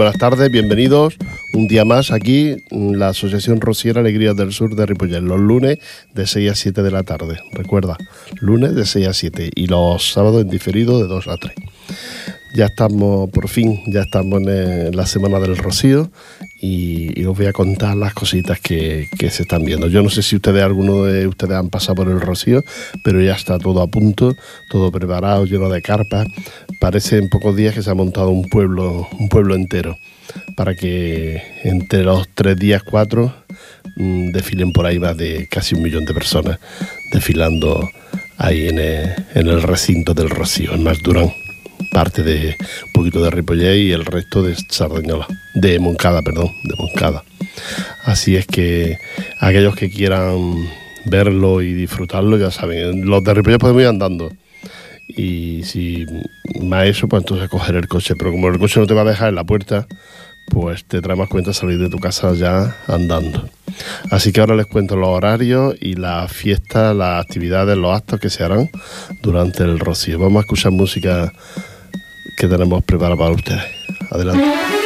buenas tardes, bienvenidos un día más aquí, la Asociación Rociera Alegrías del Sur de Ripollet, los lunes de 6 a 7 de la tarde. Recuerda, lunes de 6 a 7 y los sábados en diferido de 2 a 3. Ya estamos, por fin, ya estamos en la Semana del Rocío y, os voy a contar las cositas que, se están viendo. Yo no sé si ustedes, alguno de ustedes han pasado por el Rocío, pero ya está todo a punto, todo preparado, lleno de carpas. Parece en pocos días que se ha montado un pueblo, un pueblo entero para que entre los tres días, cuatro, mm, desfilen por ahí más de casi un millón de personas desfilando ahí en el, recinto del Rocío, en Durán parte de un poquito de Ripollet y el resto de Sardañola, de Moncada, perdón, de Moncada. Así es que aquellos que quieran verlo y disfrutarlo, ya saben, los de Ripollet podemos ir andando. Y si más eso, pues entonces coger el coche. Pero como el coche no te va a dejar en la puerta, pues te trae más cuenta salir de tu casa ya andando. Así que ahora les cuento los horarios y las fiestas, las actividades, los actos que se harán durante el rocío. Vamos a escuchar música que tenemos preparada para ustedes. Adelante.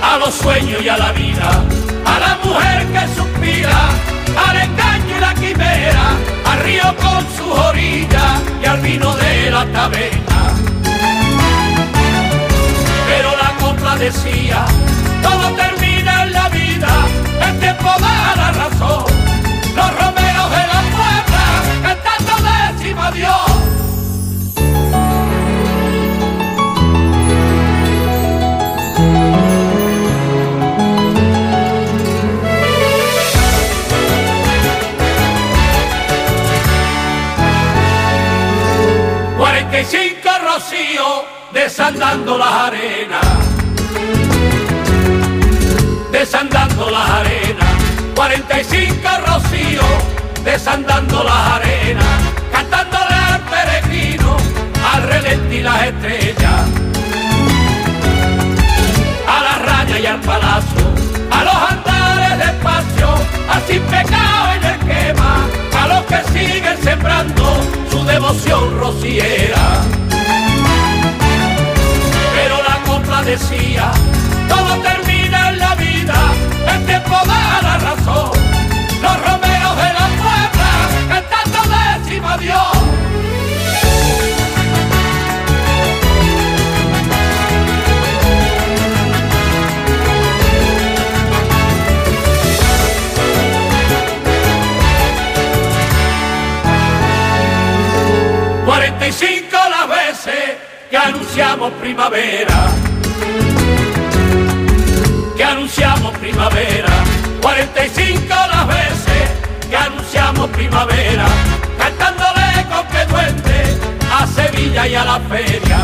A los sueños y a la vida, a la mujer que suspira, al engaño y la quimera, al río con sus orillas y al vino de la taberna. Pero la copla decía, todo termina en la vida, el tiempo da la razón. Los romeros de la puebla cantando décima Dios. Desandando las arenas, desandando las arenas, 45 rocío. Desandando las arenas, cantándole al peregrino, al relente y las estrellas, a la raya y al palacio, a los andares despacio, al sin pecado en el quema, a los que siguen sembrando devoción rociera. Decía, todo termina en la vida, el tiempo da la razón. Los romeros de la puebla cantando décima Dios. 45 las veces que anunciamos primavera. Anunciamos primavera. 45 las veces que anunciamos primavera. Cantándole con que duende a Sevilla y a la feria.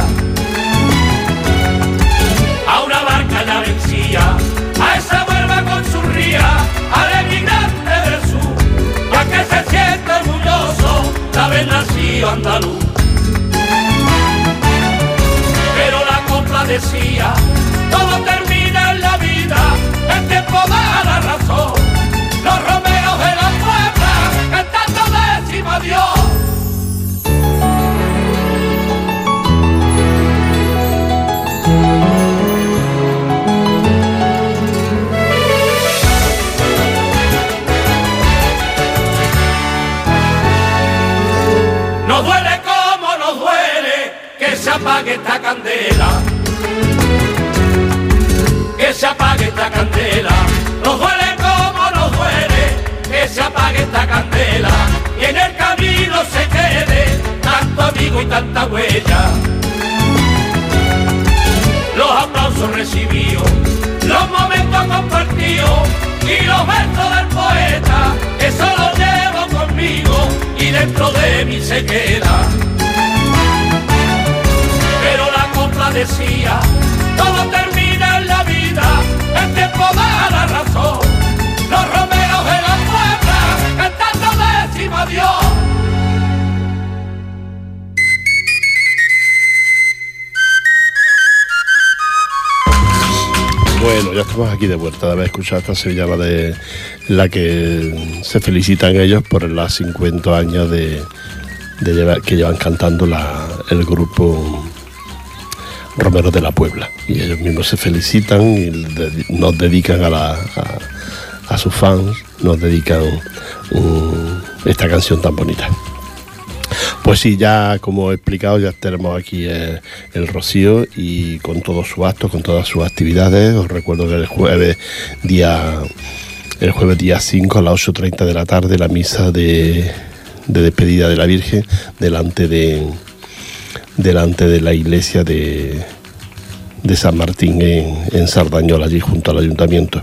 A una barca ya vencía, a esa vuelva con su ría, al emigrante del sur, ya que se siente orgulloso de haber nacido andaluz. decía, todo termina y tanta huella. Los aplausos recibidos, los momentos compartidos y los versos del poeta, eso lo llevo conmigo y dentro de mí se queda. decía, todo termina en la vida, el tiempo da la razón. Los romeros de la puebla cantando décimo Dios. Bueno, ya estamos aquí de vuelta de haber escuchado esta sevillana de la que se felicitan ellos por los 50 años de, que llevan cantando el grupo Romero de la Puebla. Y ellos mismos se felicitan y nos dedican a, sus fans, nos dedican esta canción tan bonita. Pues sí, ya como he explicado, ya tenemos aquí eh, el Rocío y con todos sus actos, con todas sus actividades. Os recuerdo que el jueves día el jueves día 5 a las 8.30 de la tarde la misa de, de despedida de la Virgen delante de delante de la iglesia de, de San Martín en, en Sardañola, allí junto al ayuntamiento.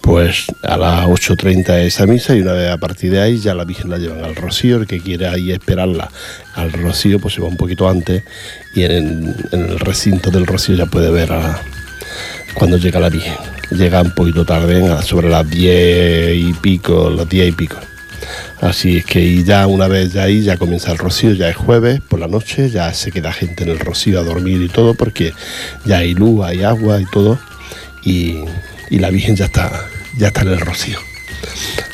Pues a las 8.30 esa misa y una vez a partir de ahí ya la Virgen la llevan al Rocío, el que quiera ahí esperarla al Rocío pues se va un poquito antes y en, en el recinto del Rocío ya puede ver a, cuando llega la Virgen. Llega un poquito tarde, sobre las 10 y pico, las 10 y pico. Así es que y ya una vez ya ahí ya comienza el rocío, ya es jueves por la noche, ya se queda gente en el rocío a dormir y todo porque ya hay luz, hay agua y todo y, y la Virgen ya está, ya está en el rocío.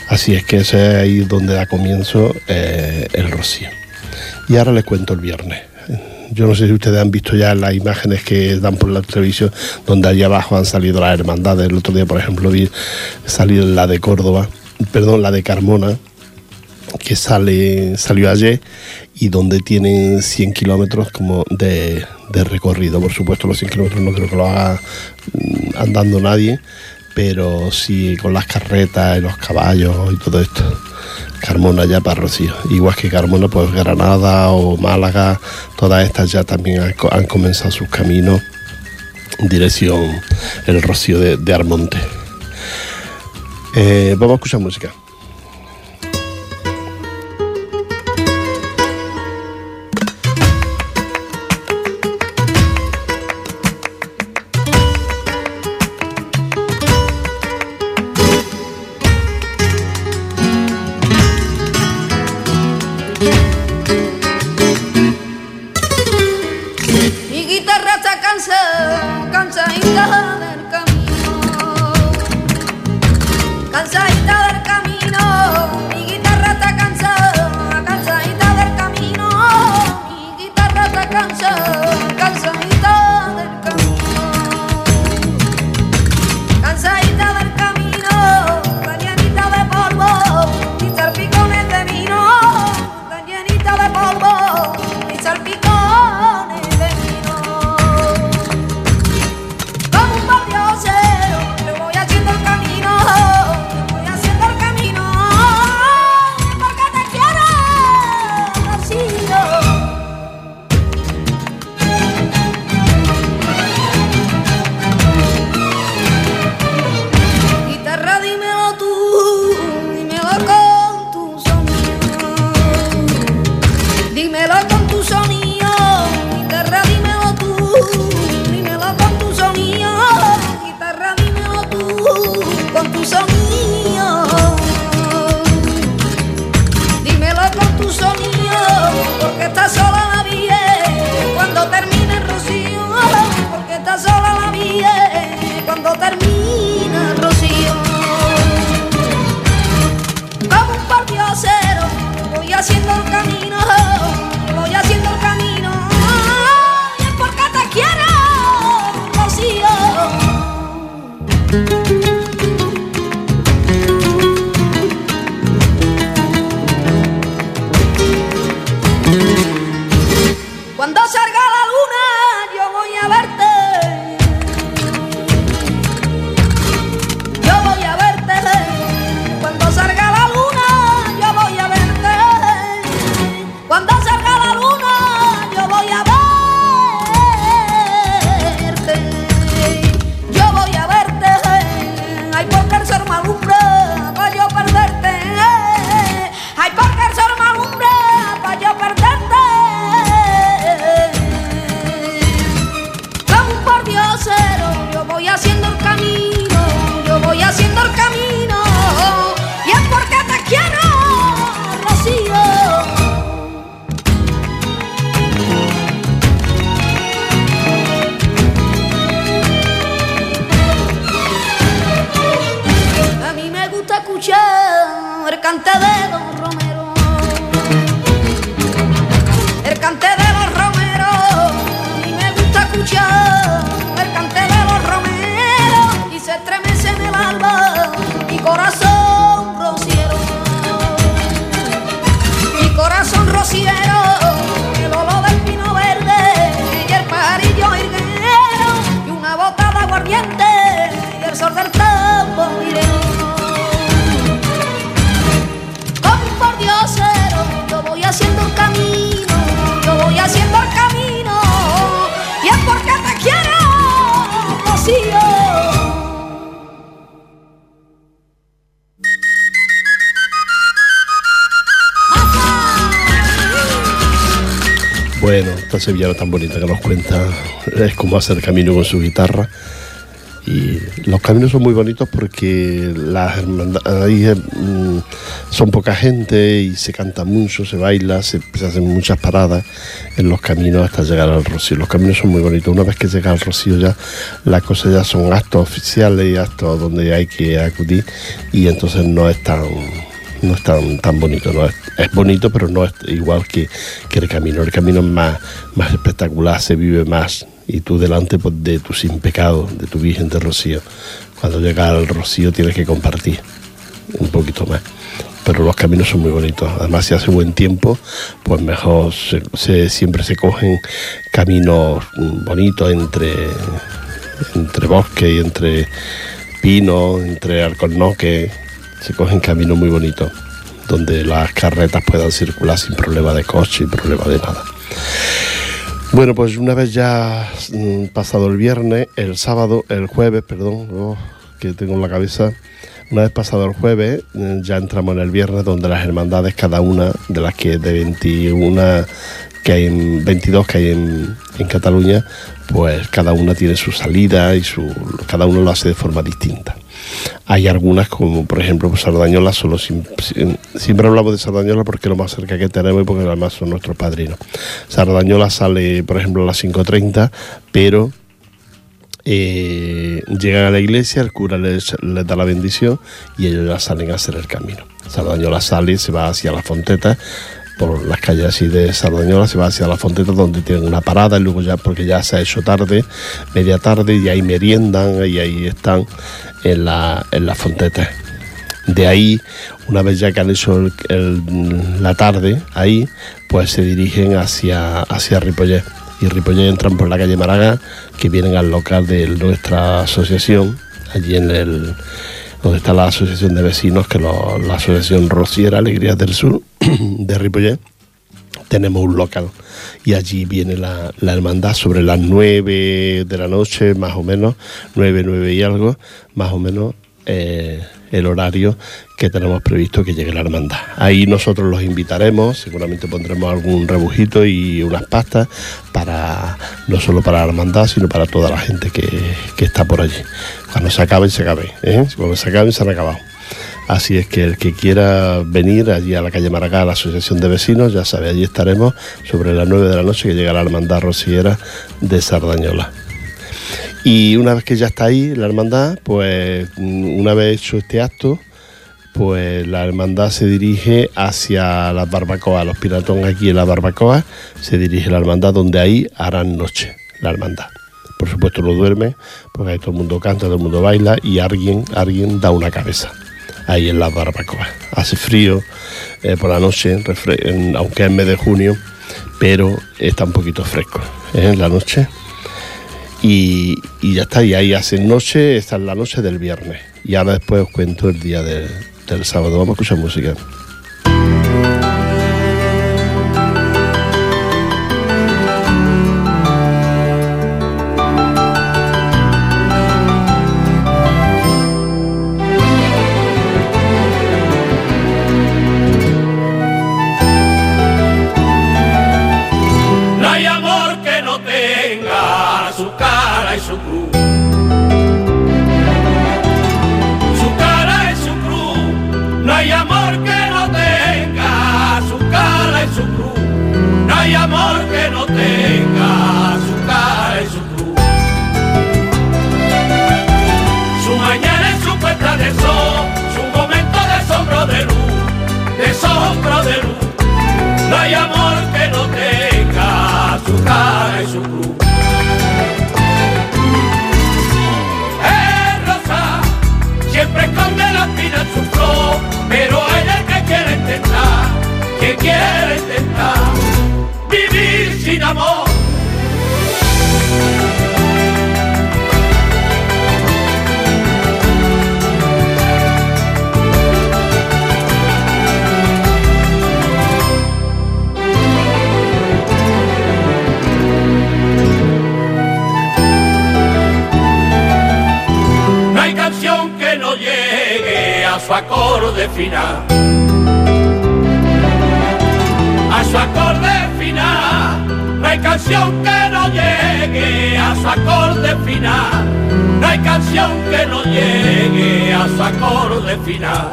Así es que ese es ahí donde da comienzo eh, el rocío. Y ahora les cuento el viernes. Yo no sé si ustedes han visto ya las imágenes que dan por la televisión, donde allá abajo han salido las hermandades. El otro día, por ejemplo, vi salir la de Córdoba, perdón, la de Carmona, que sale, salió ayer y donde tienen 100 kilómetros como de, recorrido. Por supuesto, los 100 kilómetros no creo que lo haga mm, andando nadie, pero sí con las carretas y los caballos y todo esto. Carmona ya para Rocío. Igual que Carmona, pues Granada o Málaga, todas estas ya también han, co- han comenzado sus caminos en dirección el Rocío de, de Armonte. Eh, vamos a escuchar música. Esta sevillana tan bonita que nos cuenta es como hacer camino con su guitarra. Y los caminos son muy bonitos porque las ahí mm, son poca gente y se canta mucho, se baila, se, se hacen muchas paradas en los caminos hasta llegar al Rocío. Los caminos son muy bonitos. Una vez que llega al Rocío ya las cosas ya son actos oficiales y actos donde hay que acudir y entonces no es tan no es tan, tan bonito, no es, es bonito, pero no es igual que, que el camino. El camino es más, más espectacular, se vive más. Y tú delante pues, de tu sin pecado, de tu Virgen de Rocío. Cuando llega al Rocío tienes que compartir un poquito más. Pero los caminos son muy bonitos. Además, si hace buen tiempo, pues mejor se, siempre se cogen caminos bonitos entre, entre bosque y entre pino, entre alcornoques. Se cogen caminos muy bonitos donde las carretas puedan circular sin problema de coche y problema de nada. Bueno, pues una vez ya mm, pasado el viernes, el sábado, el jueves, perdón, oh, que tengo en la cabeza, una vez pasado el jueves, eh, ya entramos en el viernes donde las hermandades, cada una de las que de 21 que hay en 22 que hay en, en Cataluña, pues cada una tiene su salida y su cada uno lo hace de forma distinta. Hay algunas como por ejemplo pues, Sardañola, solo siempre hablamos de Sardañola porque es lo más cerca que tenemos y porque además son nuestros padrinos. Sardañola sale por ejemplo a las 5.30, pero eh, llegan a la iglesia, el cura les, les da la bendición y ellos ya salen a hacer el camino. Sardañola sale, se va hacia la Fonteta, por las calles así de Sardañola, se va hacia la Fonteta donde tienen una parada y luego ya, porque ya se ha hecho tarde, media tarde, y ahí meriendan y ahí están en la, en la Fonteta. De ahí, una vez ya que han hecho la tarde ahí, pues se dirigen hacia, hacia Ripollet. Y Ripollet entran por la calle Maraga, que vienen al local de nuestra asociación, allí en el donde está la asociación de vecinos, que lo- la asociación Rociera Alegrías del Sur de Ripollet tenemos un local y allí viene la, la hermandad sobre las 9 de la noche, más o menos, 9, 9 y algo, más o menos eh, el horario que tenemos previsto que llegue la hermandad. Ahí nosotros los invitaremos, seguramente pondremos algún rebujito y unas pastas para no solo para la hermandad, sino para toda la gente que, que está por allí. Cuando se acaben, se acabe. ¿eh? Cuando se acaben, se han acabado. Así es que el que quiera venir allí a la calle Maracá, a la Asociación de Vecinos, ya sabe, allí estaremos sobre las 9 de la noche que llega la hermandad rociera de Sardañola. Y una vez que ya está ahí la hermandad, pues mm, una vez hecho este acto, pues la hermandad se dirige hacia las barbacoas, los piratón aquí en la barbacoa, se dirige la hermandad donde ahí harán noche, la hermandad. Por supuesto no duerme, porque ahí todo el mundo canta, todo el mundo baila y alguien, alguien da una cabeza ahí en la barbacoa. Hace frío eh, por la noche, aunque es mes de junio, pero está un poquito fresco ¿eh? en la noche. Y, ya está, y ahí hacen noche, esta es la noche del viernes. Y ahora después os cuento el día del sábado. Vamos a escuchar música. No hay amor que no tenga su cara y su cruz. Su mañana y su puesta de sol, su momento de sombra de luz, de sombra de luz. No hay amor que no tenga su cara y su cruz. Es rosa, siempre esconde la espina en su flor, pero hay el que quiere intentar, que quiere intentar no hay canción que no llegue a su acorde final. No hay canción que no llegue a su acorde final. No hay canción que no llegue a su acorde final.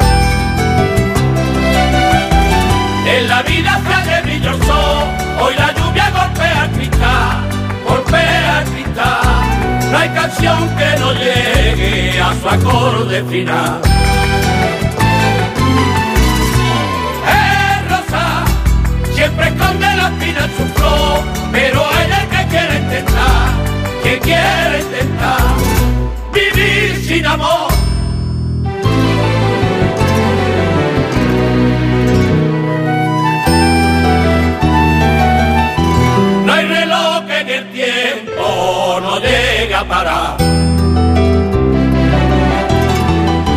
En la vida se hace brilloso, hoy la lluvia golpea el cristal, golpea el cristal. No hay canción que no llegue a su acorde final. Es rosa, siempre esconde la espina quiere intentar, que quiere intentar vivir sin amor. No hay reloj en el tiempo, no llega a parar.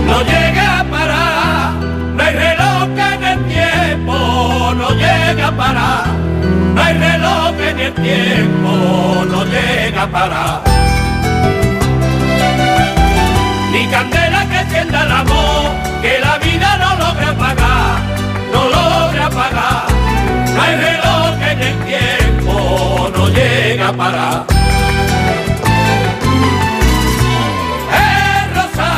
No llega a parar, no hay reloj en el tiempo, no llega a. No hay reloj en el tiempo, no llega a parar. Ni candela que encienda el amor, que la vida no logra apagar, no logra apagar. No hay reloj en el tiempo, no llega a parar. Es rosa,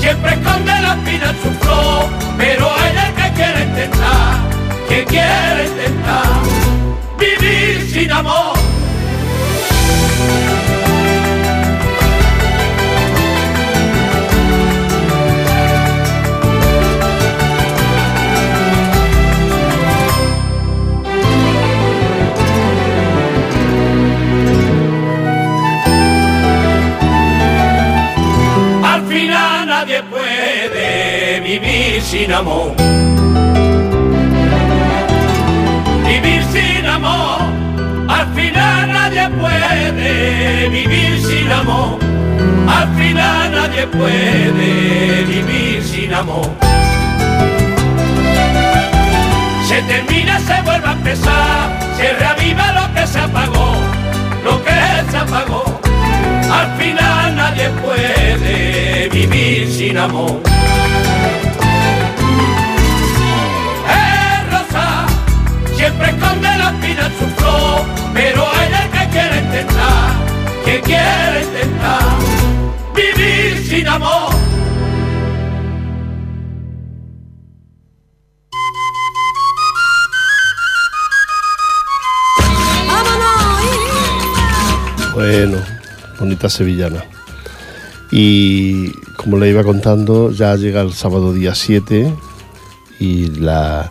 siempre esconde la espina en su flor, pero ella es que quiere intentar, que quiere intentar sin amor. Vivir sin amor. Al final nadie puede vivir sin amor. Al final nadie puede vivir sin amor. Se termina, se vuelve a empezar, se reaviva lo que se apagó, lo que se apagó. Al final nadie puede vivir sin amor. Siempre esconde la espina en su flor, pero ella es que quiere intentar, que quiere intentar vivir sin amor. Bueno, bonita sevillana. Y como le iba contando, ya llega el sábado día 7 y la,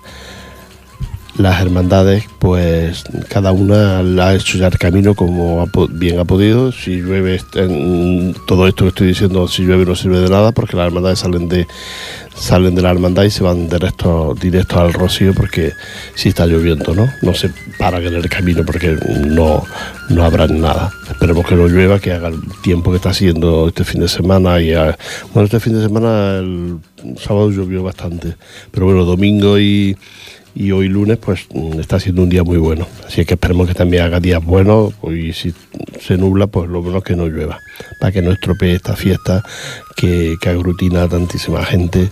las hermandades, pues cada una la ha hecho ya el camino como bien ha podido. Si llueve, todo esto que estoy diciendo, si llueve no sirve de nada porque las hermandades salen de, salen de la hermandad y se van directo, directo al rocío porque si está lloviendo, ¿no? No se paran en el camino porque no, no habrá nada. Esperemos que no llueva, que haga el tiempo que está haciendo este fin de semana. Y bueno, este fin de semana, el sábado llovió bastante, pero bueno, domingo y, y hoy lunes, pues mm, está siendo un día muy bueno. Así que esperemos que también haga días buenos y si se nubla, pues lo menos que no llueva, para que no estropee esta fiesta que, que aglutina a tantísima gente.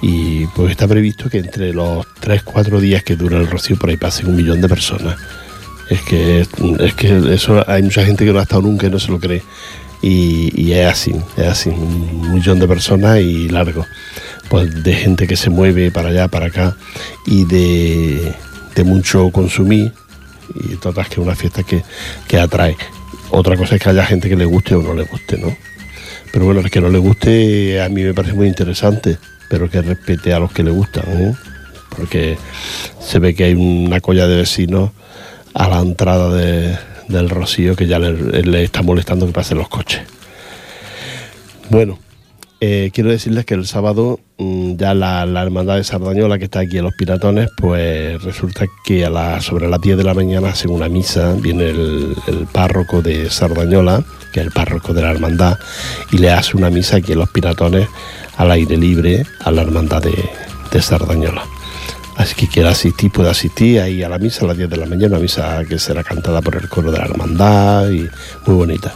Y pues está previsto que entre los 3-4 días que dura el rocío por ahí pasen un millón de personas. Es que, es que eso hay mucha gente que no ha estado nunca y no se lo cree. Y, y es así, es así, un millón de personas y largo. Pues de gente que se mueve para allá, para acá y de, mucho consumir. Y total que es una fiesta que, que atrae. Otra cosa es que haya gente que le guste o no le guste, ¿no? Pero bueno, el que no le guste a mí me parece muy interesante, pero que respete a los que le gustan, ¿eh? porque se ve que hay una colla de vecinos a la entrada de- del Rocío que ya le, le está molestando que pasen los coches. Bueno, eh, quiero decirles que el sábado mm, ya la, hermandad de Sardañola que está aquí en los Piratones, pues resulta que sobre las 10 de la mañana hacen una misa, viene el, el párroco de Sardañola, que es el párroco de la hermandad, y le hace una misa aquí en los Piratones al aire libre a la hermandad de, de Sardañola. Así que quiera asistir, puede asistir ahí a la misa a las 10 de la mañana, una misa que será cantada por el coro de la hermandad y muy bonita.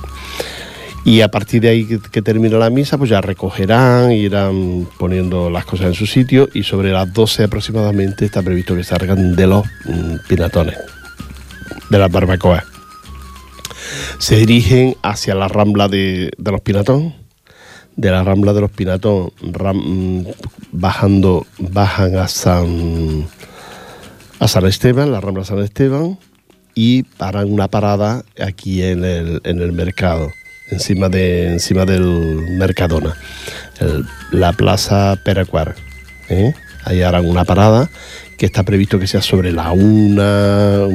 Y a partir de ahí que, termina la misa, pues ya recogerán, irán poniendo las cosas en su sitio y sobre las 12 aproximadamente está previsto que salgan de los mm, pinatones, de las barbacoas. Se dirigen hacia la rambla de, los pinatón, de la rambla de los pinatón, mm, bajando, bajan a San, a San Esteban, la rambla San Esteban, y paran una parada aquí en el, en el mercado, encima, de, encima del Mercadona, la plaza Peracuar. ¿eh? Ahí harán una parada que está previsto que sea sobre la una,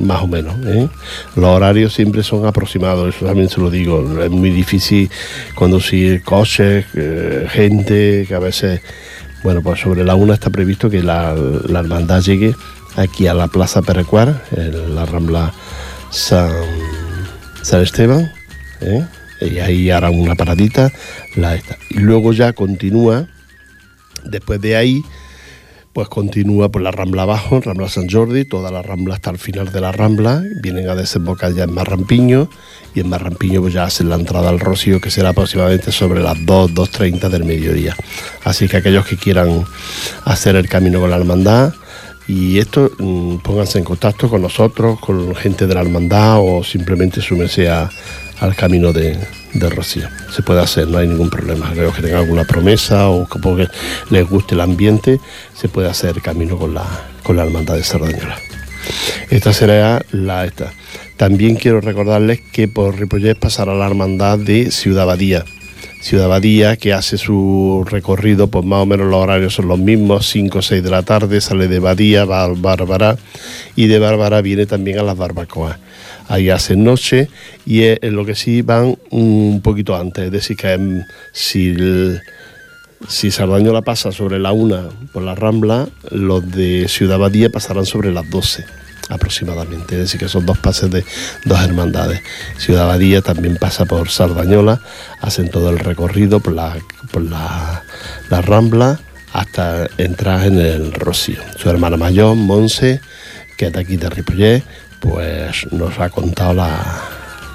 más o menos. ¿eh? Los horarios siempre son aproximados, eso también se lo digo. Es muy difícil conducir coches, eh, gente, que a veces, bueno, pues sobre la una está previsto que la, la hermandad llegue aquí a la Plaza Perecuar, en la Rambla San, San Esteban, ¿eh? y ahí harán una paradita. La esta. Y luego ya continúa, después de ahí, pues continúa por la Rambla abajo, Rambla San Jordi, toda la Rambla hasta el final de la Rambla, vienen a desembocar ya en Marrampiño y en Marrampiño pues ya hacen la entrada al Rocío que será aproximadamente sobre las 2, 2.30 del mediodía. Así que aquellos que quieran hacer el camino con la hermandad y esto, mm, pónganse en contacto con nosotros, con gente de la hermandad o simplemente súmense a- al camino de, de Rocío. Se puede hacer, no hay ningún problema. Creo que tengan alguna promesa o que les guste el ambiente, se puede hacer el camino con la, con la hermandad de Sardañola. Esta será la esta. También quiero recordarles que por Ripollet pasará la hermandad de Ciudad Badía. Ciudad Badía que hace su recorrido, pues más o menos los horarios son los mismos, 5 o 6 de la tarde, sale de Badía, va a Bárbara y de Bárbara viene también a las barbacoas. Ahí hacen noche y es en lo que sí van un poquito antes, es decir, que em, si el- si pasa sobre la una por la Rambla, los de Ciudad Badía pasarán sobre las 12 aproximadamente. Es decir, que son dos pases de dos hermandades. Ciudad Badía también pasa por Sardañola, hacen todo el recorrido por la, por la, la Rambla hasta entrar en el Rocío. Su hermana mayor, Monse, que es de aquí de Ripollet, pues nos ha contado la,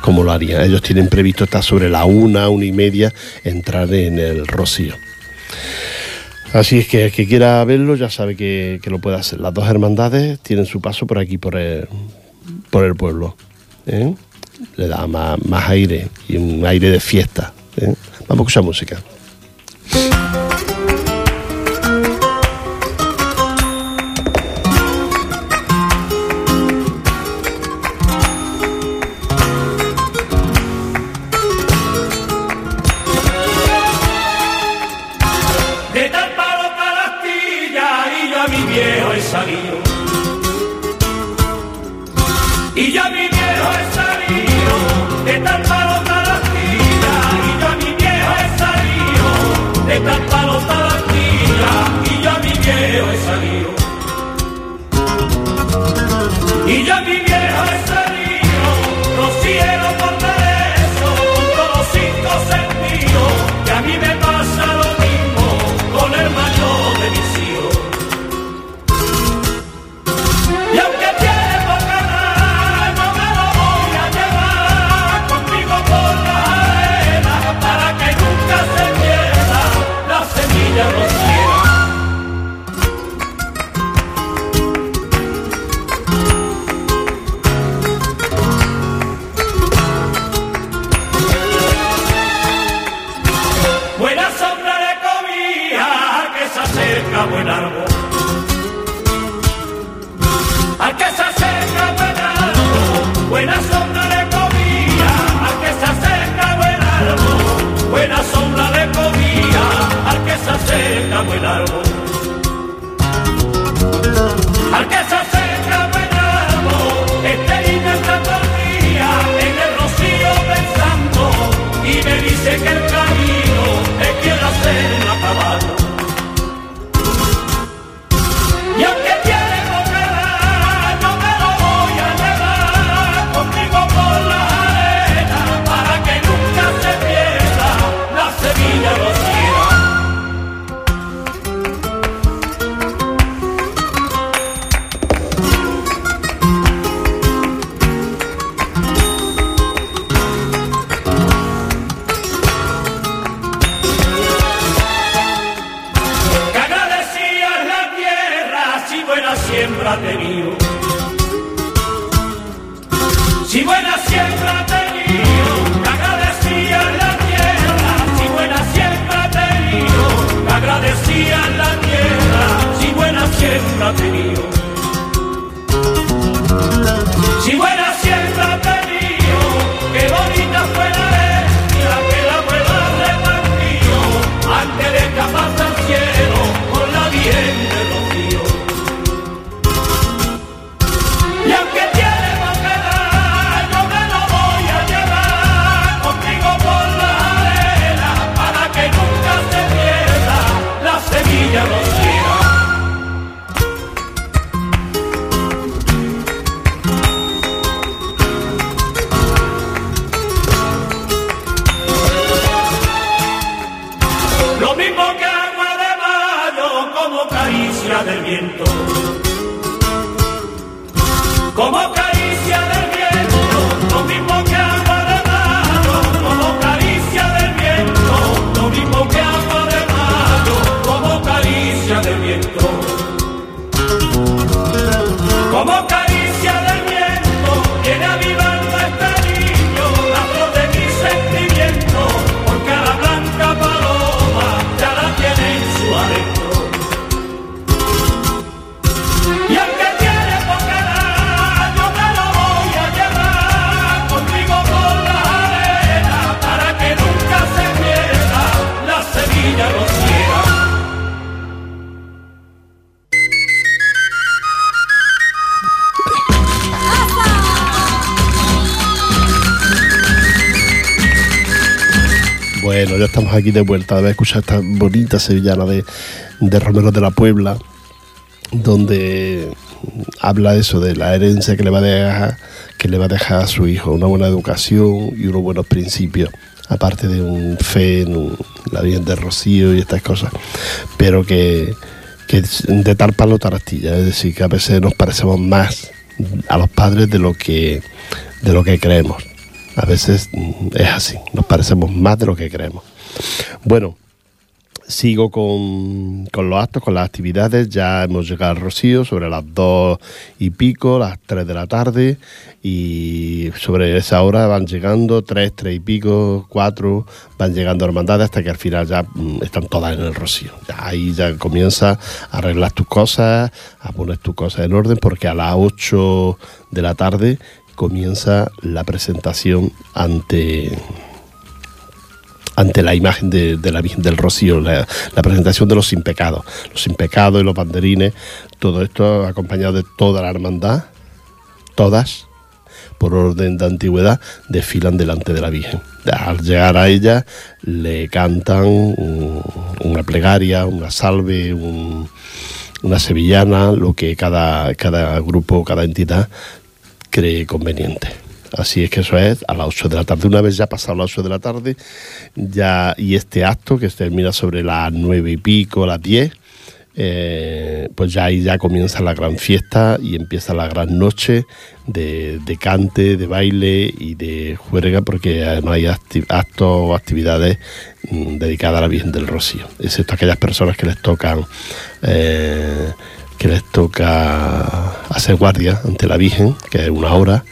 cómo lo harían. Ellos tienen previsto estar sobre la una, una y media, entrar en el Rocío. Así es que el que quiera verlo ya sabe que, que lo puede hacer. Las dos hermandades tienen su paso por aquí, por el, por el pueblo. ¿eh? Le da más, más aire y un aire de fiesta. ¿eh? Vamos a escuchar música. Aquí de vuelta de haber escuchado esta bonita sevillana de, de Romero de la Puebla, donde habla eso de la herencia que le va a dejar, que le va a dejar a su hijo, una buena educación y unos buenos principios, aparte de un fe en un- la Virgen de Rocío y estas cosas, pero que, que de tal palo tal astilla, es decir, que a veces nos parecemos más a los padres de lo que de lo que creemos. A veces mm, es así, nos parecemos más de lo que creemos. Bueno, sigo con, con los actos, con las actividades. Ya hemos llegado al Rocío sobre las dos y pico, las tres de la tarde. Y sobre esa hora van llegando tres, tres y pico, cuatro, van llegando hermandades hasta que al final ya mm, están todas en el Rocío. Ya ahí ya comienza a arreglar tus cosas, a poner tus cosas en orden, porque a las 8 de la tarde comienza la presentación ante ante la imagen de, la Virgen del Rocío, la, presentación de los sin pecados, los sin pecados y los banderines, todo esto acompañado de toda la hermandad, todas, por orden de antigüedad, desfilan delante de la Virgen. Al llegar a ella, le cantan un- una plegaria, una salve, un- una sevillana, lo que cada, cada grupo, cada entidad cree conveniente. Así es que eso es a las 8 de la tarde. Una vez ya pasado las 8 de la tarde, ya, y este acto que termina sobre las 9 y pico, las 10, eh, pues ya ahí ya comienza la gran fiesta y empieza la gran noche de, cante, de baile y de juerga, porque además hay actos o actividades mm, dedicadas a la Virgen del Rocío, excepto aquellas personas que les tocan. eh, que les toca hacer guardia ante la Virgen, que es una hora,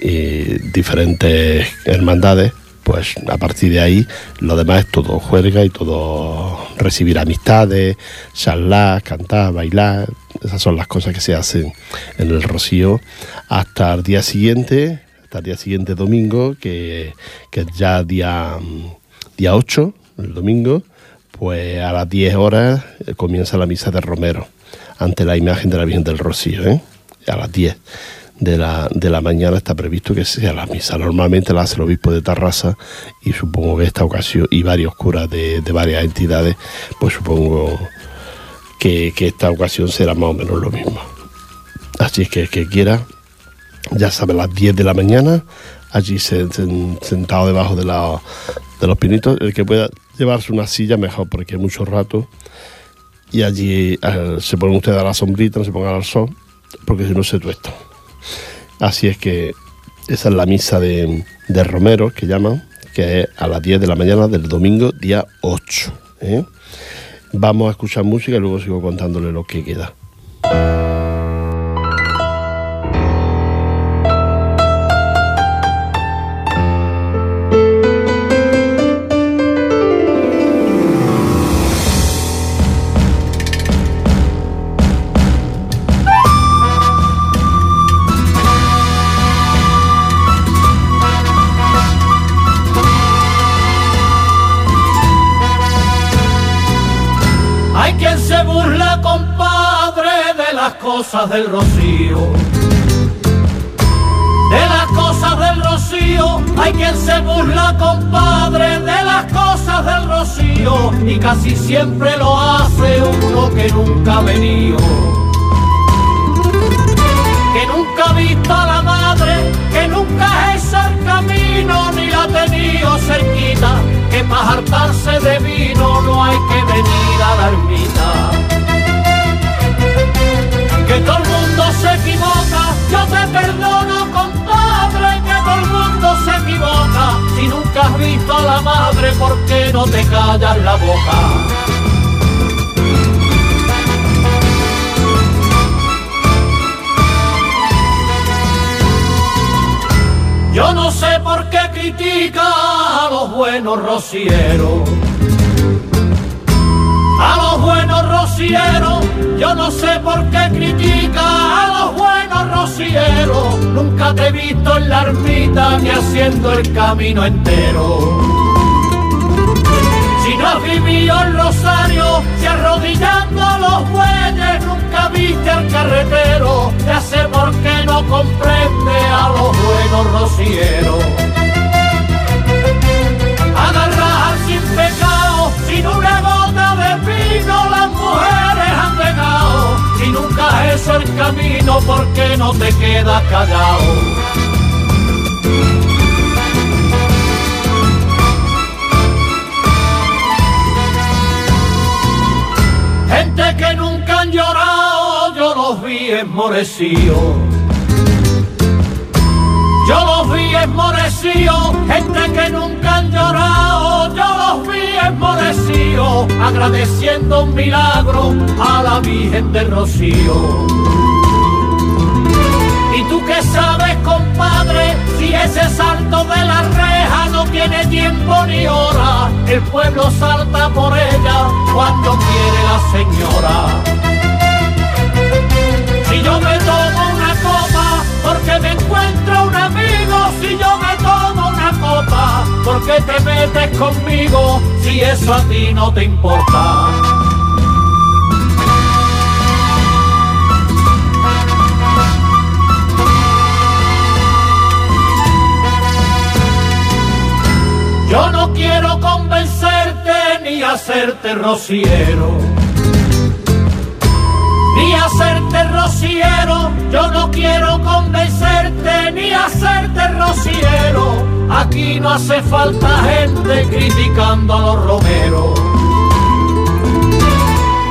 y diferentes hermandades, pues a partir de ahí lo demás es todo juerga y todo recibir amistades, charlar, cantar, bailar, esas son las cosas que se hacen en el Rocío hasta el día siguiente, hasta el día siguiente domingo, que, que ya día, día 8, el domingo, pues a las 10 horas comienza la misa de Romero ante la imagen de la Virgen del Rocío, ¿eh? a las 10 de la, de la mañana está previsto que sea la misa. Normalmente la hace el obispo de Tarrasa y supongo que esta ocasión, y varios curas de, de varias entidades, pues supongo que, que esta ocasión será más o menos lo mismo. Así es que el que quiera, ya sabe, a las 10 de la mañana, allí se- se- sentado debajo de, la- de los pinitos, el que pueda llevarse una silla mejor, porque mucho rato, y allí eh, se ponen ustedes a la sombrita, no se pongan al sol, porque si no se tuestan. Así es que esa es la misa de, Romero, que llaman, que es a las 10 de la mañana del domingo, día 8. ¿eh? Vamos a escuchar música y luego sigo contándole lo que queda. Rocío. De las cosas del rocío, hay quien se burla, compadre, de las cosas del rocío. Y casi siempre lo hace uno que nunca ha venido. Que nunca ha visto a la madre, que nunca es el camino, ni la ha tenido cerquita. Que para hartarse de vino no hay que venir a la ermita yo te perdono compadre, que todo el mundo se equivoca, si nunca has visto a la madre, ¿por qué no te callas la boca? Yo no sé por qué critica a los buenos rocieros. A los buenos rocieros, yo no sé por qué critica a los buenos rocieros. Nunca te he visto en la ermita ni haciendo el camino entero. Si no has vivido el rosario, si arrodillando a los bueyes, nunca viste al carretero. Ya sé por qué no comprende a los buenos rocieros mujeres han y nunca es el camino porque no te queda callado. Gente que nunca han llorado, yo los vi enmorecidos. Yo los vi esmorecidos, gente que nunca han llorado, yo los vi esmorecidos, agradeciendo un milagro a la Virgen del Rocío. ¿Y tú qué sabes, compadre, si ese salto de la reja no tiene tiempo ni hora? El pueblo salta por ella cuando quiere la señora. Me encuentro un amigo, si yo me tomo una copa porque te metes conmigo, si eso a ti no te importa. Yo no quiero convencerte ni hacerte rociero. Ni hacerte rociero, yo no quiero convencerte ni hacerte rociero. Aquí no hace falta gente criticando a los romeros.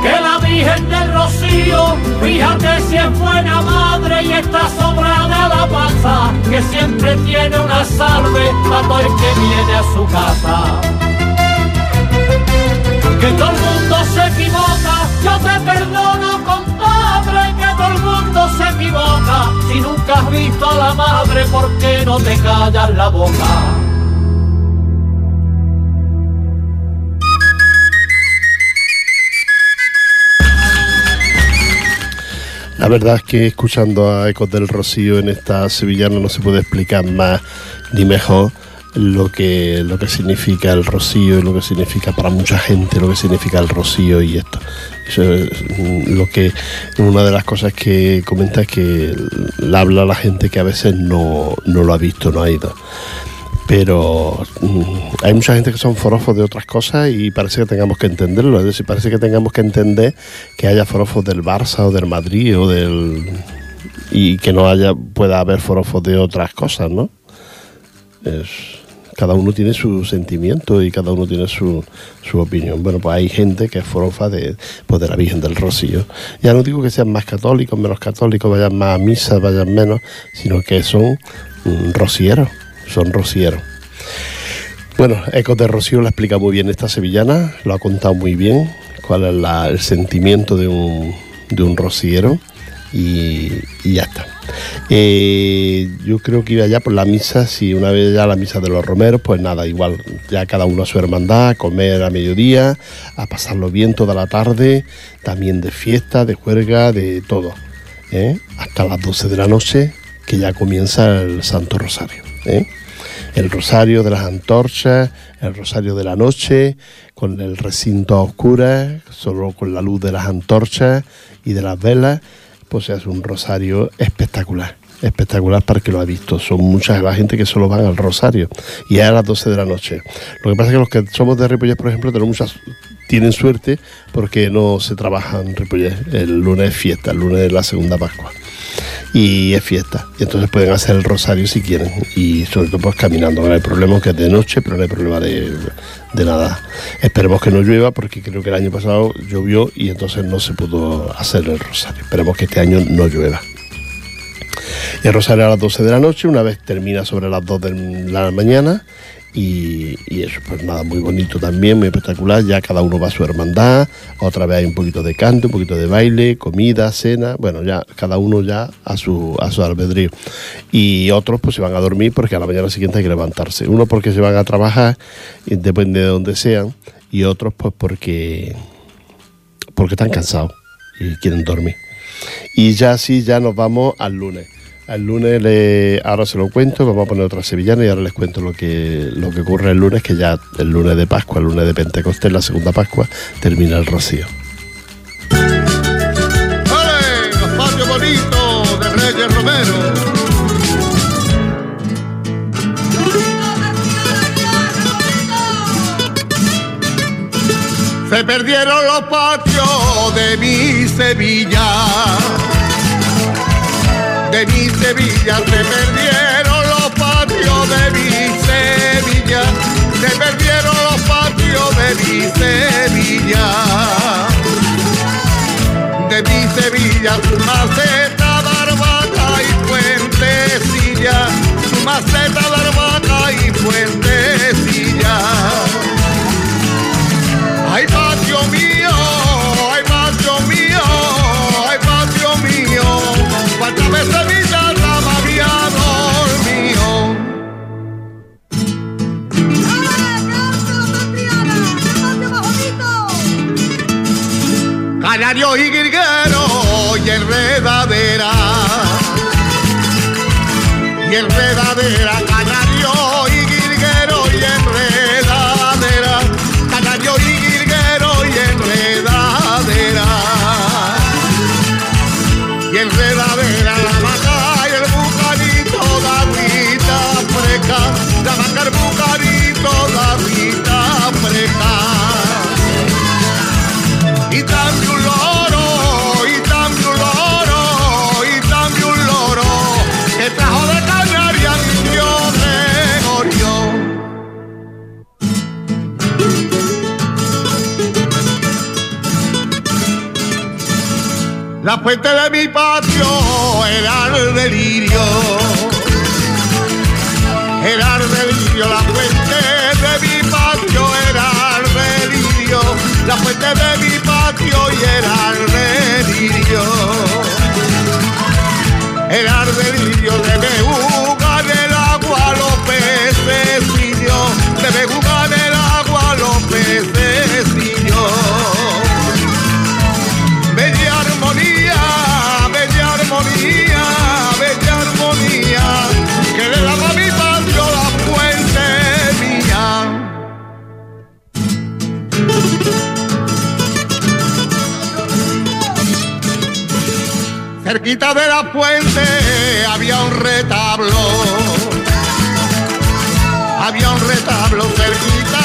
Que la Virgen del Rocío, fíjate si es buena madre y está sobrada la panza, que siempre tiene una salve para todo el que viene a su casa. Que todo el mundo se equivoca, yo te perdono que todo el mundo se equivoca. Si nunca has visto a la madre, ¿por qué no te callas la boca? La verdad es que escuchando a Ecos del Rocío en esta sevillana no se puede explicar más ni mejor lo que, lo que significa el rocío y lo que significa para mucha gente lo que significa el rocío y esto. Eso es mm, lo que una de las cosas que comenta es que habla la gente que a veces no, no lo ha visto, no ha ido. Pero mm, hay mucha gente que son forofos de otras cosas y parece que tengamos que entenderlo. Es decir, parece que tengamos que entender que haya forofos del Barça o del Madrid o del. y que no haya pueda haber forofos de otras cosas, ¿no? Es, cada uno tiene su sentimiento y cada uno tiene su, su opinión. Bueno, pues hay gente que es forofa de, pues de la Virgen del Rocío. Ya no digo que sean más católicos, menos católicos, vayan más a misa, vayan menos, sino que son mm, rocieros, son rocieros. Bueno, Ecos de Rocío lo explica muy bien esta sevillana, lo ha contado muy bien, cuál es el sentimiento de un, de un rociero y, y ya está. Eh, yo creo que iba ya por la misa, si una vez ya la misa de los romeros, pues nada, igual, ya cada uno a su hermandad, a comer a mediodía, a pasarlo bien toda la tarde, también de fiesta, de juerga, de todo, ¿eh? hasta las 12 de la noche, que ya comienza el Santo Rosario. ¿eh? el rosario de las antorchas, el rosario de la noche, con el recinto a oscuras, solo con la luz de las antorchas y de las velas, pues se hace un rosario espectacular. Espectacular para el que lo ha visto. Son muchas la gente que solo van al rosario y es a las 12 de la noche. Lo que pasa es que los que somos de Ripollet, por ejemplo, tenemos muchas, tienen suerte porque no se trabaja en Ripollet. El lunes es fiesta, el lunes es la segunda Pascua y es fiesta. Y entonces pueden hacer el rosario si quieren. Y sobre todo pues caminando. No hay problema que es de noche, pero no hay problema de, nada. Esperemos que no llueva porque creo que el año pasado llovió y entonces no se pudo hacer el rosario. Esperemos que este año no llueva. Y el rosario a las 12 de la noche, una vez termina sobre las 2 de la mañana. Y, y eso, pues nada, muy bonito también, muy espectacular. Ya cada uno va a su hermandad. Otra vez hay un poquito de canto, un poquito de baile, comida, cena. Bueno, ya cada uno ya a su, a su albedrío. Y otros pues se van a dormir porque a la mañana siguiente hay que levantarse. Uno porque se van a trabajar, depende de donde sean. Y otros pues porque, porque están cansados y quieren dormir. Y ya así ya nos vamos al lunes. Al lunes le- ahora se lo cuento, vamos a poner otra sevillana y ahora les cuento lo que, lo que ocurre el lunes, que ya el lunes de Pascua, el lunes de Pentecostés, la segunda Pascua, termina el rocío. Se perdieron los patios de mi Sevilla. De mi Sevilla se perdieron fuente de mi patio era el delirio. Era el delirio, la fuente de mi patio era el delirio. La fuente de mi patio y era el delirio. Era el delirio de me Cerquita de la fuente había un retablo. Había un retablo cerquita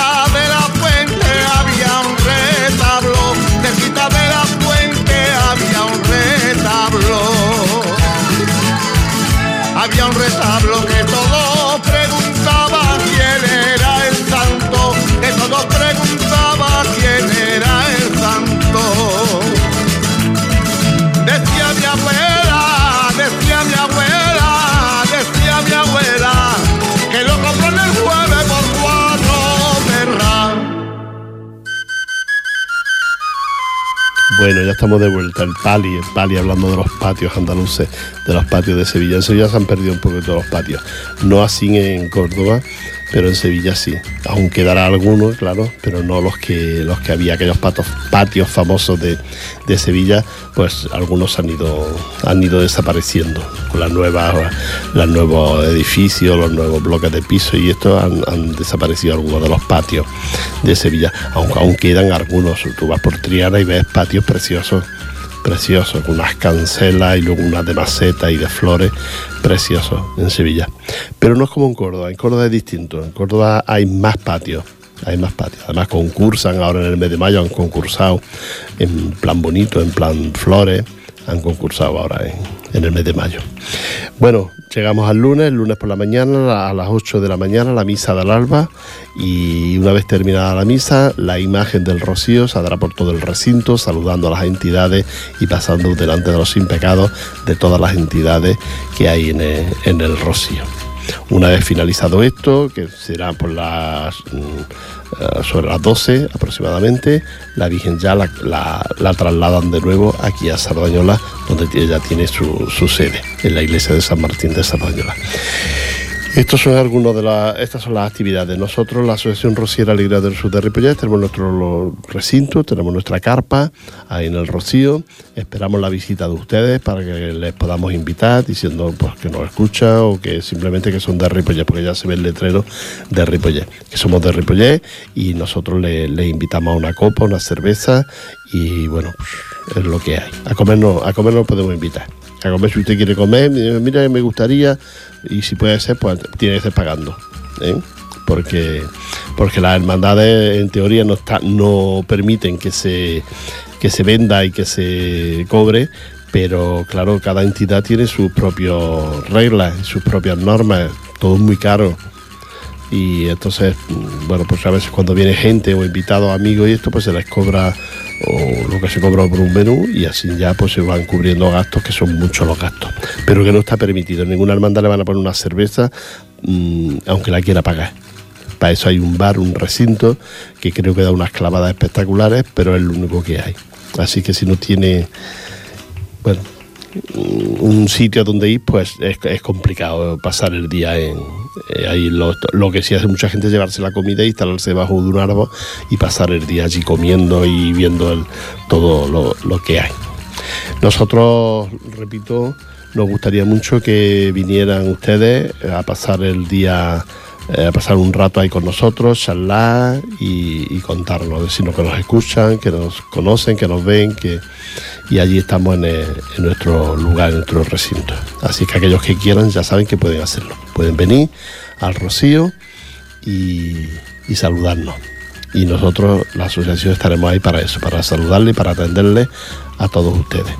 estamos de vuelta. El Pali, el Pali hablando de los patios andaluces, de los patios de Sevilla. En Sevilla se han perdido un poquito los patios. No así en Córdoba, pero en Sevilla sí. Aún quedará algunos, claro, pero no los que los que había, aquellos patos, patios famosos de, de Sevilla, pues algunos han ido, han ido desapareciendo con las nuevas, los nuevos edificios, los nuevos bloques de piso y esto han, han desaparecido algunos de los patios de Sevilla. Aunque aún quedan algunos. Tú vas por Triana y ves patios preciosos preciosos, con unas cancelas y luego unas de maceta y de flores, preciosos en Sevilla. Pero no es como en Córdoba, en Córdoba es distinto, en Córdoba hay más patios, hay más patios. Además concursan ahora en el mes de mayo, han concursado en plan bonito, en plan flores, han concursado ahora en, en el mes de mayo. Bueno, llegamos al lunes, el lunes por la mañana, a las 8 de la mañana, la misa del alba y una vez terminada la misa, la imagen del rocío saldrá por todo el recinto saludando a las entidades y pasando delante de los sin pecados de todas las entidades que hay en el, en el rocío. Una vez finalizado esto, que será por las mm, sobre las 12 aproximadamente, la Virgen ya la, la- la trasladan de nuevo aquí a Sardañola, donde ella tiene su, su sede, en la iglesia de San Martín de Sardañola. Estos son algunos de las, estas son las actividades. Nosotros, la Asociación Rociera Alegría del Sur de Ripollet, tenemos nuestro recinto, tenemos nuestra carpa ahí en el Rocío. Esperamos la visita de ustedes para que les podamos invitar, diciendo pues, que nos escucha o que simplemente que son de Ripollet, porque ya se ve el letrero de Ripollet, que somos de Ripollet y nosotros le, le invitamos a una copa, una cerveza y bueno, es lo que hay. A comer no, a comer no podemos invitar. A comer si usted quiere comer, mira, me gustaría, y si puede ser, pues tiene que ser pagando. ¿eh? Porque, porque las hermandades en teoría no, está, no permiten que se, que se venda y que se cobre, pero claro, cada entidad tiene sus propias reglas, sus propias normas, todo es muy caro. Y entonces, bueno, pues a veces cuando viene gente o invitados, amigos y esto, pues se les cobra o lo que se cobra por un menú y así ya pues se van cubriendo gastos, que son muchos los gastos, pero que no está permitido. Ninguna hermandad le van a poner una cerveza, mm, aunque la quiera pagar. Para eso hay un bar, un recinto, que creo que da unas clavadas espectaculares, pero es lo único que hay. Así que si no tiene, bueno, un sitio donde ir, pues es, complicado pasar el día en eh, ahí lo, que sí hace mucha gente es llevarse la comida instalarse debajo de un árbol y pasar el día allí comiendo y viendo todo lo que hay. Nosotros, repito, nos gustaría mucho que vinieran ustedes a pasar el día, eh, pasar un rato ahí con nosotros, charlar y, y contarnos, decirnos que nos escuchan, que nos conocen, que nos ven, que y allí estamos en, eh, en nuestro lugar, en nuestro recinto. Así que aquellos que quieran ya saben que pueden hacerlo. Pueden venir al Rocío y, y saludarnos. Y nosotros, la asociación, estaremos ahí para eso, para saludarle y para atenderle a todos ustedes.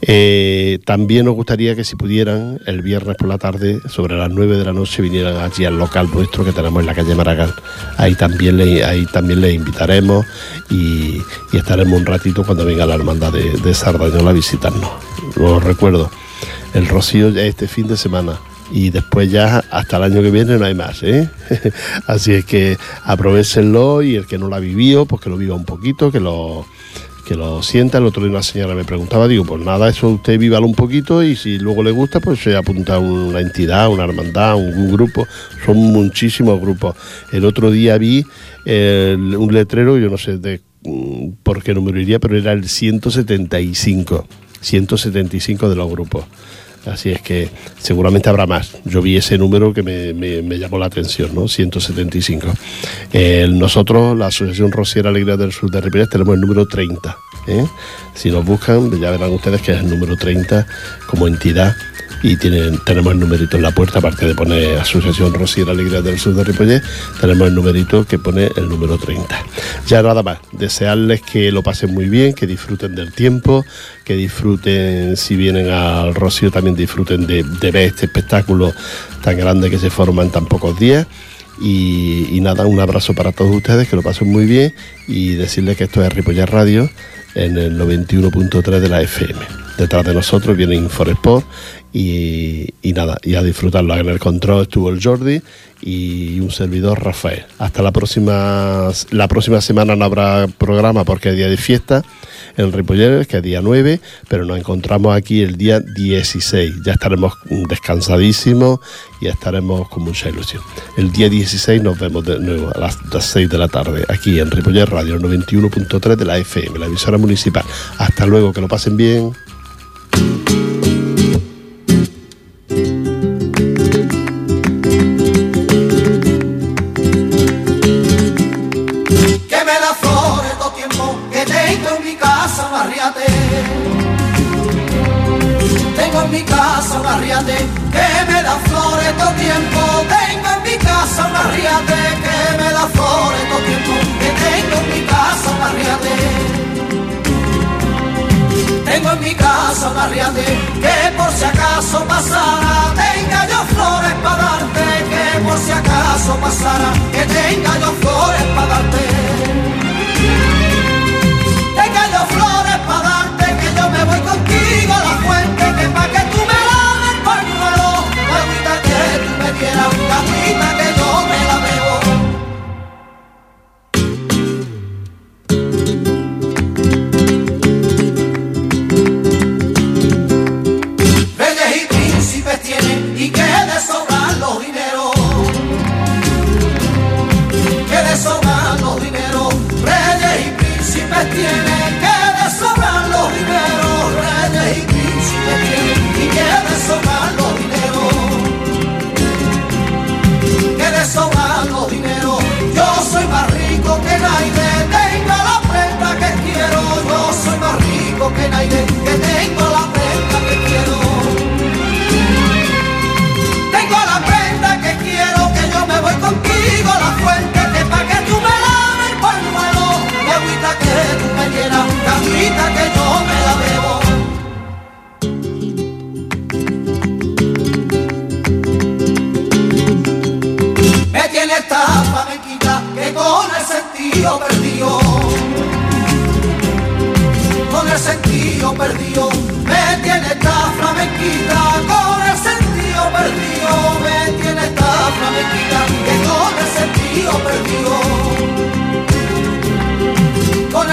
Eh, también nos gustaría que si pudieran, el viernes por la tarde, sobre las 9 de la noche, vinieran allí al local nuestro que tenemos en la calle Maragall. Ahí también le, ahí también le invitaremos y, y estaremos un ratito cuando venga la hermandad de, de Sardañola a visitarnos. Lo recuerdo, el Rocío ya este fin de semana y después ya hasta el año que viene no hay más. ¿eh? Así es que aprovechenlo y el que no lo ha vivido, pues que lo viva un poquito, que lo, que lo sienta. El otro día una señora me preguntaba, digo, pues nada, eso usted vívalo un poquito y si luego le gusta, pues se apunta a una entidad, una hermandad, un, un grupo. Son muchísimos grupos. El otro día vi un letrero, yo no sé de mm, por qué número iría, pero era el 175. 175 de los grupos. Así es que seguramente habrá más. Yo vi ese número que me, llamó la atención, ¿no? 175. Eh, nosotros, la Asociación Rociera Alegría del Sur de Ripollet, tenemos el número 30. ¿eh? Si nos buscan, ya verán ustedes que es el número 30 como entidad y tenemos el numerito en la puerta, aparte de poner Asociación Rociera Alegría del Sur de Ripollet, tenemos el numerito que pone el número 30. Ya nada más, desearles que lo pasen muy bien, que disfruten del tiempo, que disfruten, si vienen al Rocío, también disfruten de, ver este espectáculo tan grande que se forma en tan pocos días. Y, y nada, un abrazo para todos ustedes, que lo pasen muy bien y decirles que esto es Ripollet Radio en el 91.3 de la FM. Detrás de nosotros viene Inforesport y, nada, y a disfrutarlo. En el control estuvo el Jordi y un servidor Rafael. Hasta la próxima, la próxima semana no habrá programa porque es día de fiesta en Ripollet, que es día 9, pero nos encontramos aquí el día 16. Ya estaremos descansadísimos y estaremos con mucha ilusión. El día 16 nos vemos de nuevo a las, las 6 de la tarde aquí en Ripollet Radio, el 91.3 de la FM, la emisora municipal. Hasta luego, que lo pasen bien. Que me da flores todo tiempo que tengo en mi casa un arriate. En mi casa un arriate que por si acaso pasara, tenga yo flores para darte, que por si acaso pasara, que tenga yo flores para darte. Tenga yo flores para darte, que yo me voy contigo a la fuente, que pa' que tú me laves el pañuelo, la agüita que tú me dieras, Yeah. que yo me la bebo. Me tiene esta flamenquita que con el sentido perdido, con el sentido perdido, me tiene esta flamenquita con el sentido perdido, me tiene esta flamenquita que con el sentido perdido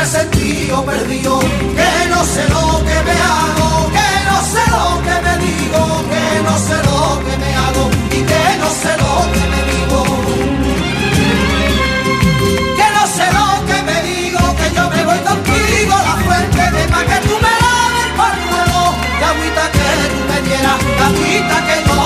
me sentido perdido, que no sé lo que me hago, que no sé lo que me digo, que no sé lo que me hago y que no sé lo que me digo. Que no sé lo que me digo, que yo me voy contigo, la fuente de pa' que tú me laves el pañuelo, la agüita que tú me dieras, la agüita que yo